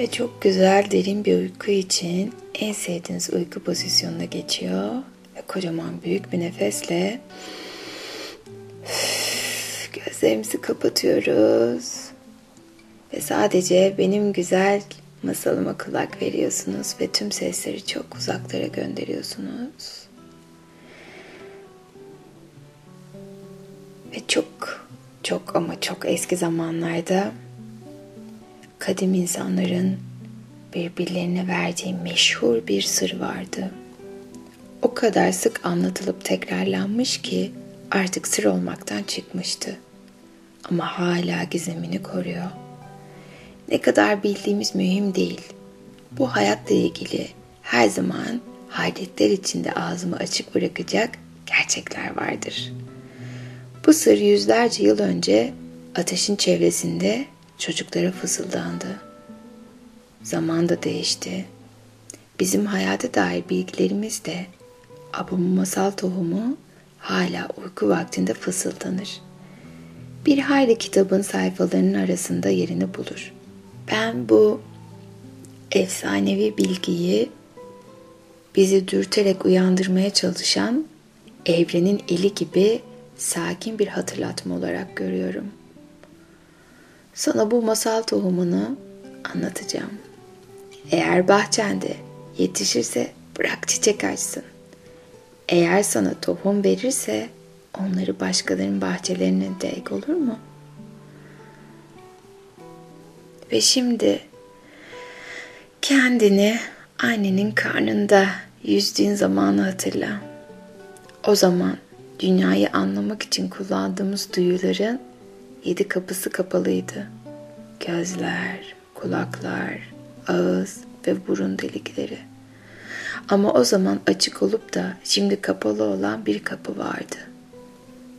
Ve çok güzel derin bir uyku için en sevdiğiniz uyku pozisyonuna geçiyor. Ve kocaman büyük bir nefesle gözlerimizi kapatıyoruz. Ve sadece benim güzel masalıma kulak veriyorsunuz ve tüm sesleri çok uzaklara gönderiyorsunuz. Ve çok çok ama çok eski zamanlarda kadim insanların birbirlerine verdiği meşhur bir sır vardı. O kadar sık anlatılıp tekrarlanmış ki artık sır olmaktan çıkmıştı. Ama hala gizemini koruyor. Ne kadar bildiğimiz mühim değil. Bu hayatla ilgili her zaman hayretler içinde ağzımı açık bırakacak gerçekler vardır. Bu sır yüzlerce yıl önce ateşin çevresinde çocuklara fısıldandı. Zaman da değişti. Bizim hayata dair bilgilerimiz de ama masal tohumu hala uyku vaktinde fısıldanır. Bir hayli kitabın sayfalarının arasında yerini bulur. Ben bu efsanevi bilgiyi bizi dürterek uyandırmaya çalışan evrenin eli gibi sakin bir hatırlatma olarak görüyorum. Sana bu masal tohumunu anlatacağım. Eğer bahçende yetişirse bırak çiçek açsın. Eğer sana tohum verirse onları başkalarının bahçelerine dek olur mu? Ve şimdi kendini annenin karnında yüzdüğün zamanı hatırla. O zaman dünyayı anlamak için kullandığımız duyuların yedi kapısı kapalıydı. Gözler, kulaklar, ağız ve burun delikleri. Ama o zaman açık olup da şimdi kapalı olan bir kapı vardı.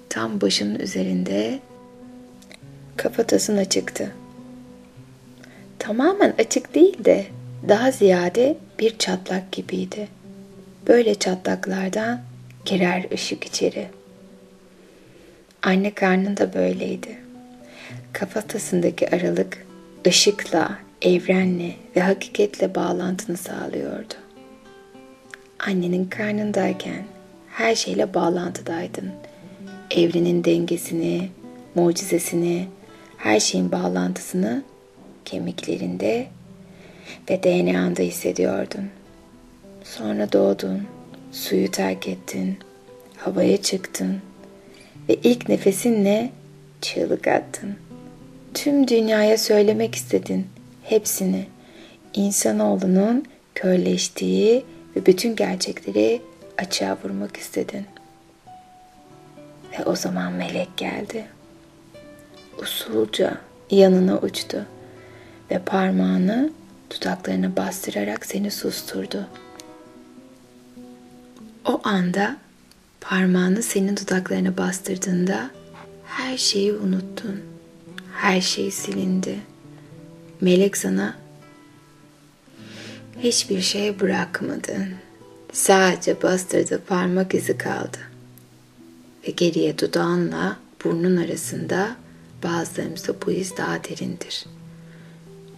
Tam başının üzerinde kafatasın açıktı. Tamamen açık değil de daha ziyade bir çatlak gibiydi. Böyle çatlaklardan girer ışık içeri. Anne karnında böyleydi. Kafatasındaki aralık ışıkla, evrenle ve hakikatle bağlantını sağlıyordu. Annenin karnındayken her şeyle bağlantıdaydın. Evrenin dengesini, mucizesini, her şeyin bağlantısını kemiklerinde ve DNA'nda hissediyordun. Sonra doğdun, suyu terk ettin, havaya çıktın ve ilk nefesinle çığlık attın. Tüm dünyaya söylemek istedin hepsini. İnsanoğlunun körleştiği ve bütün gerçekleri açığa vurmak istedin. Ve o zaman melek geldi. Usulca yanına uçtu ve parmağını dudaklarına bastırarak seni susturdu. O anda parmağını senin dudaklarına bastırdığında her şeyi unuttun. Her şey silindi. Melek sana hiçbir şey bırakmadı. Sadece bastırdığı parmak izi kaldı. Ve geriye dudağınla burnun arasında bazılarımızda bu iz daha derindir.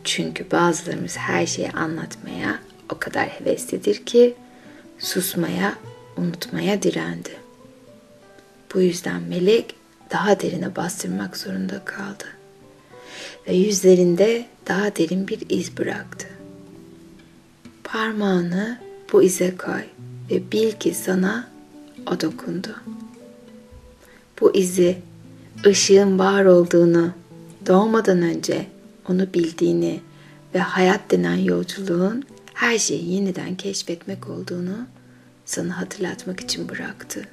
Çünkü bazılarımız her şeyi anlatmaya o kadar heveslidir ki susmaya, unutmaya direndi. Bu yüzden melek daha derine bastırmak zorunda kaldı. Ve yüzlerinde daha derin bir iz bıraktı. Parmağını bu ize koy ve bil ki sana o dokundu. Bu izi ışığın var olduğunu doğmadan önce onu bildiğini ve hayat denen yolculuğun her şeyi yeniden keşfetmek olduğunu sana hatırlatmak için bıraktı.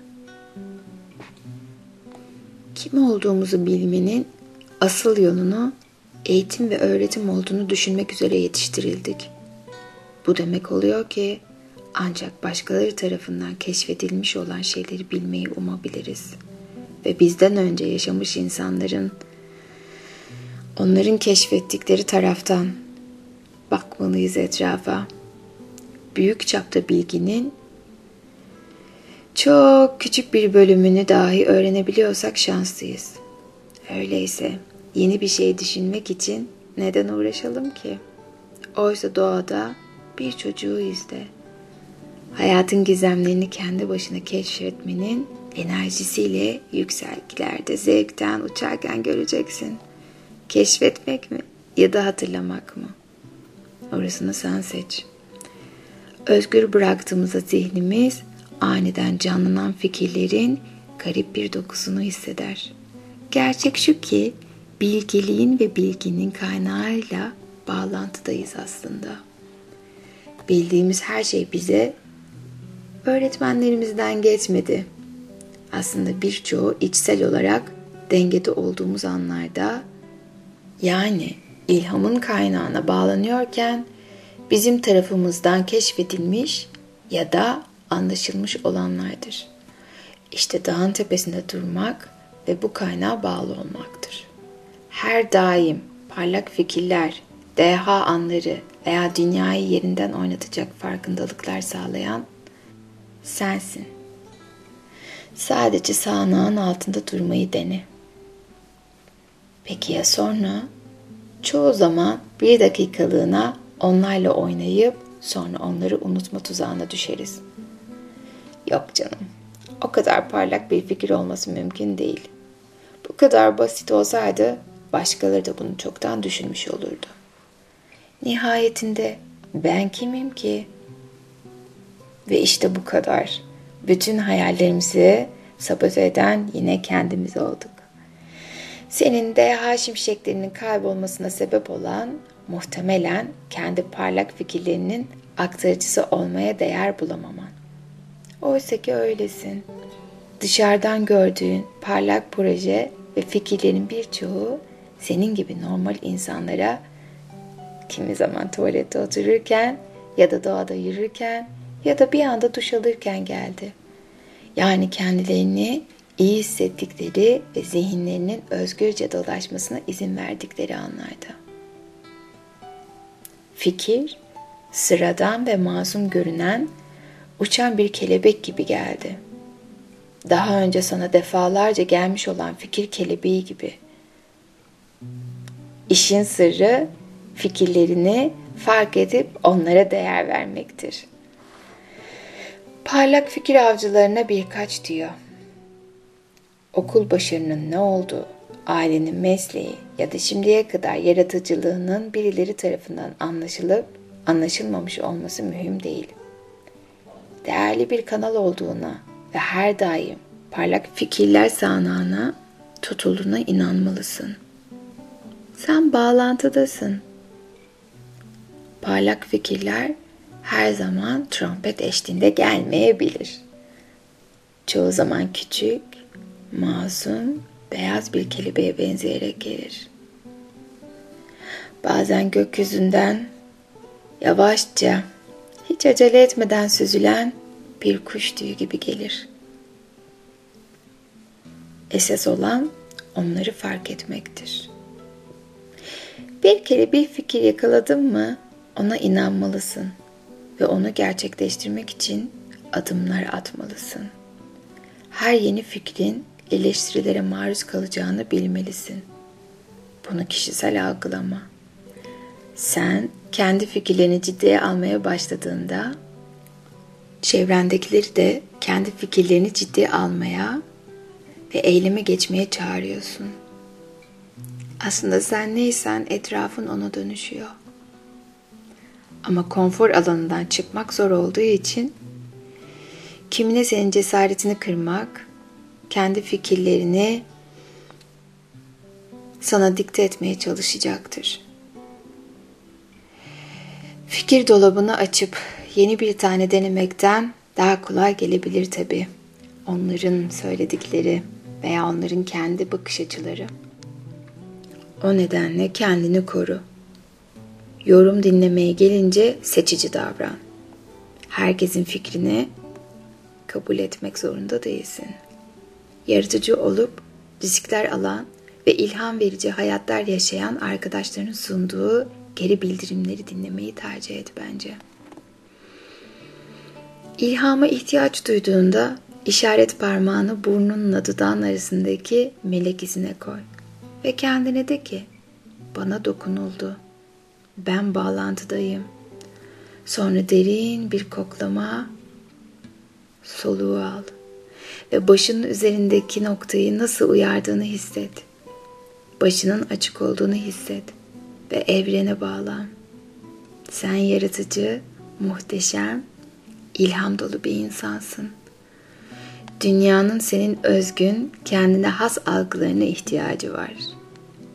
Kim olduğumuzu bilmenin asıl yolunu eğitim ve öğretim olduğunu düşünmek üzere yetiştirildik. Bu demek oluyor ki ancak başkaları tarafından keşfedilmiş olan şeyleri bilmeyi umabiliriz. Ve bizden önce yaşamış insanların onların keşfettikleri taraftan bakmalıyız etrafa. Büyük çapta bilginin çok küçük bir bölümünü dahi öğrenebiliyorsak şanslıyız. Öyleyse yeni bir şey düşünmek için neden uğraşalım ki? Oysa doğada bir çocuğu izle. Hayatın gizemlerini kendi başına keşfetmenin enerjisiyle yükselgilerde zevkten uçarken göreceksin. Keşfetmek mi ya da hatırlamak mı? Orasını sen seç. Özgür bıraktığımızda zihnimiz aniden canlanan fikirlerin garip bir dokusunu hisseder. Gerçek şu ki bilgeliğin ve bilginin kaynağıyla bağlantıdayız aslında. Bildiğimiz her şey bize öğretmenlerimizden geçmedi. Aslında birçoğu içsel olarak dengede olduğumuz anlarda yani ilhamın kaynağına bağlanıyorken bizim tarafımızdan keşfedilmiş ya da anlaşılmış olanlardır. İşte dağın tepesinde durmak ve bu kaynağa bağlı olmaktır. Her daim parlak fikirler, deha anları veya dünyayı yerinden oynatacak farkındalıklar sağlayan sensin. Sadece sağanağın altında durmayı dene. Peki ya sonra? Çoğu zaman bir dakikalığına onlarla oynayıp sonra onları unutma tuzağına düşeriz. Yok canım. O kadar parlak bir fikir olması mümkün değil. Bu kadar basit olsaydı başkaları da bunu çoktan düşünmüş olurdu. Nihayetinde ben kimim ki? Ve işte bu kadar. Bütün hayallerimizi sabote eden yine kendimiz olduk. Senin DH şimşeklerinin kaybolmasına sebep olan muhtemelen kendi parlak fikirlerinin aktarıcısı olmaya değer bulamaman. Oysa ki öylesin. Dışarıdan gördüğün parlak proje ve fikirlerin birçoğu senin gibi normal insanlara kimi zaman tuvalette otururken ya da doğada yürürken ya da bir anda duş alırken geldi. Yani kendilerini iyi hissettikleri ve zihinlerinin özgürce dolaşmasına izin verdikleri anlarda. Fikir, sıradan ve masum görünen uçan bir kelebek gibi geldi. Daha önce sana defalarca gelmiş olan fikir kelebeği gibi. İşin sırrı fikirlerini fark edip onlara değer vermektir. Parlak fikir avcılarına birkaç diyor. Okul başarının ne olduğu, ailenin mesleği ya da şimdiye kadar yaratıcılığının birileri tarafından anlaşılıp anlaşılmamış olması mühim değil. Değerli bir kanal olduğuna ve her daim parlak fikirler sağanağına tutulduğuna inanmalısın. Sen bağlantıdasın. Parlak fikirler her zaman trompet eşliğinde gelmeyebilir. Çoğu zaman küçük, masum, beyaz bir kelebeğe benzeyerek gelir. Bazen gökyüzünden yavaşça, hiç acele etmeden süzülen bir kuş tüyü gibi gelir. Esas olan onları fark etmektir. Bir kere bir fikir yakaladın mı ona inanmalısın ve onu gerçekleştirmek için adımlar atmalısın. Her yeni fikrin eleştirilere maruz kalacağını bilmelisin. Bunu kişisel algılama. Sen kendi fikirlerini ciddiye almaya başladığında çevrendekileri de kendi fikirlerini ciddiye almaya ve eyleme geçmeye çağırıyorsun. Aslında sen neysen etrafın ona dönüşüyor. Ama konfor alanından çıkmak zor olduğu için kimine senin cesaretini kırmak, kendi fikirlerini sana dikte etmeye çalışacaktır. Fikir dolabını açıp yeni bir tane denemekten daha kolay gelebilir tabi. Onların söyledikleri veya onların kendi bakış açıları. O nedenle kendini koru. Yorum dinlemeye gelince seçici davran. Herkesin fikrini kabul etmek zorunda değilsin. Yaratıcı olup riskler alan ve ilham verici hayatlar yaşayan arkadaşların sunduğu geri bildirimleri dinlemeyi tercih et bence. İlhama ihtiyaç duyduğunda işaret parmağını burnunla dudağın arasındaki melek izine koy ve kendine de ki bana dokunuldu. ben bağlantıdayım. Sonra derin bir koklama soluğu al ve başının üzerindeki noktayı nasıl uyardığını hisset. Başının açık olduğunu hisset ve evrene bağlan. Sen yaratıcı, muhteşem, ilham dolu bir insansın. Dünyanın senin özgün, kendine has algılarına ihtiyacı var.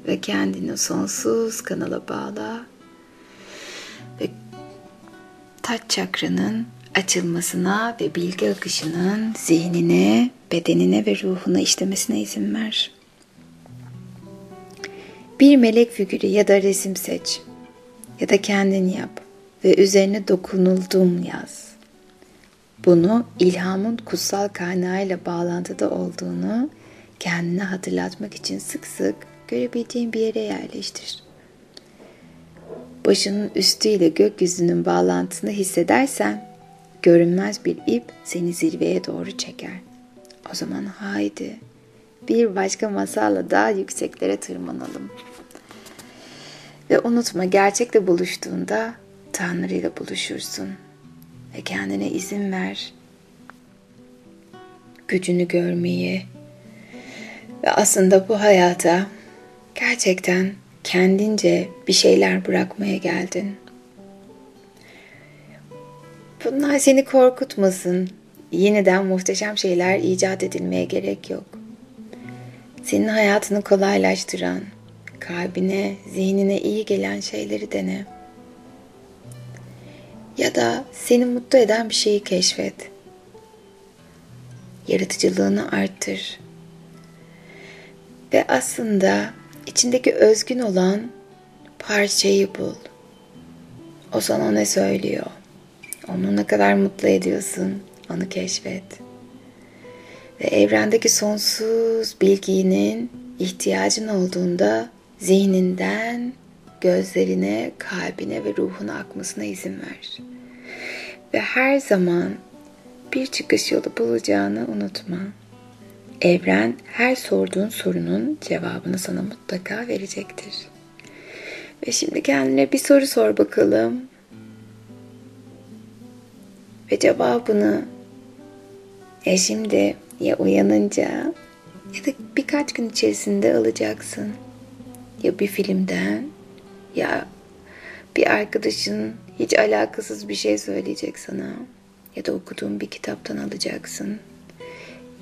Ve kendini sonsuz kanala bağla. Ve taç çakranın açılmasına ve bilgi akışının zihnine, bedenine ve ruhuna işlemesine izin ver. Bir melek figürü ya da resim seç ya da kendin yap ve üzerine dokunuldum yaz. Bunu ilhamın kutsal kaynağıyla bağlantıda olduğunu kendine hatırlatmak için sık sık görebileceğin bir yere yerleştir. Başının üstüyle gökyüzünün bağlantısını hissedersen görünmez bir ip seni zirveye doğru çeker. O zaman haydi bir başka masalla daha yükseklere tırmanalım. Ve unutma gerçekle buluştuğunda Tanrı ile buluşursun. Ve kendine izin ver. Gücünü görmeyi. Ve aslında bu hayata gerçekten kendince bir şeyler bırakmaya geldin. Bunlar seni korkutmasın. Yeniden muhteşem şeyler icat edilmeye gerek yok. Senin hayatını kolaylaştıran, kalbine, zihnine iyi gelen şeyleri dene. Ya da seni mutlu eden bir şeyi keşfet. Yaratıcılığını arttır. Ve aslında içindeki özgün olan parçayı bul. O sana ne söylüyor? Onu ne kadar mutlu ediyorsun? Onu keşfet. Ve evrendeki sonsuz bilginin ihtiyacın olduğunda zihninden gözlerine, kalbine ve ruhuna akmasına izin ver. Ve her zaman bir çıkış yolu bulacağını unutma. Evren her sorduğun sorunun cevabını sana mutlaka verecektir. Ve şimdi kendine bir soru sor bakalım. Ve cevabını ya şimdi ya uyanınca ya da birkaç gün içerisinde alacaksın. Ya bir filmden ya bir arkadaşın hiç alakasız bir şey söyleyecek sana ya da okuduğun bir kitaptan alacaksın.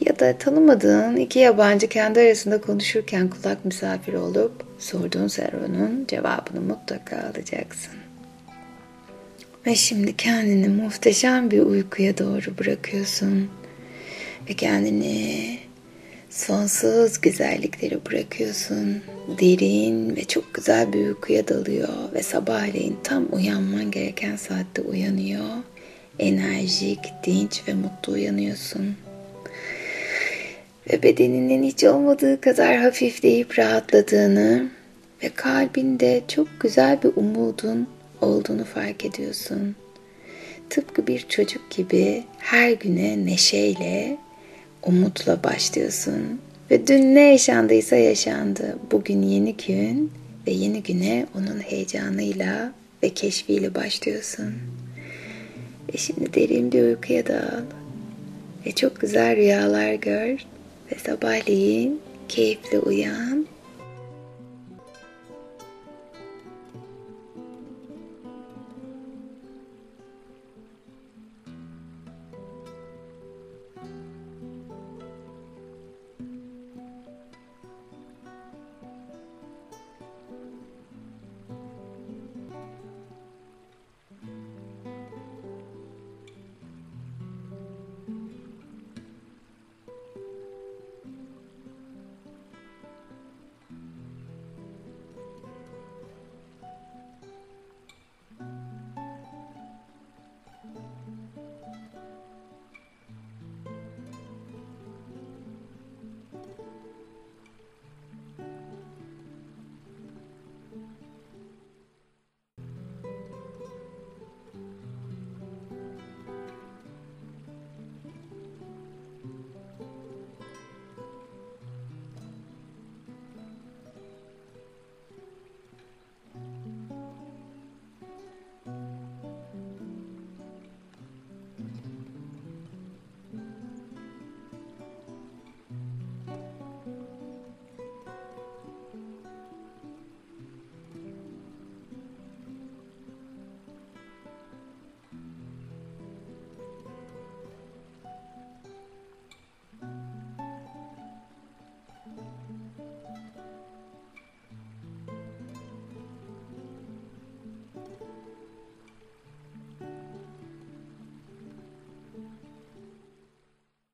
Ya da tanımadığın iki yabancı kendi arasında konuşurken kulak misafiri olup sorduğun sorunun cevabını mutlaka alacaksın. Ve şimdi kendini muhteşem bir uykuya doğru bırakıyorsun. Ve kendini sonsuz güzellikleri bırakıyorsun. Derin ve çok güzel bir uykuya dalıyor ve sabahleyin tam uyanman gereken saatte uyanıyor. Enerjik, dinç ve mutlu uyanıyorsun. Ve bedeninin hiç olmadığı kadar hafifleyip rahatladığını ve kalbinde çok güzel bir umudun olduğunu fark ediyorsun. Tıpkı bir çocuk gibi her güne neşeyle umutla başlıyorsun. Ve dün ne yaşandıysa yaşandı. Bugün yeni gün ve yeni güne onun heyecanıyla ve keşfiyle başlıyorsun. Ve şimdi derin bir uykuya dal. Ve çok güzel rüyalar gör. Ve sabahleyin keyifle uyan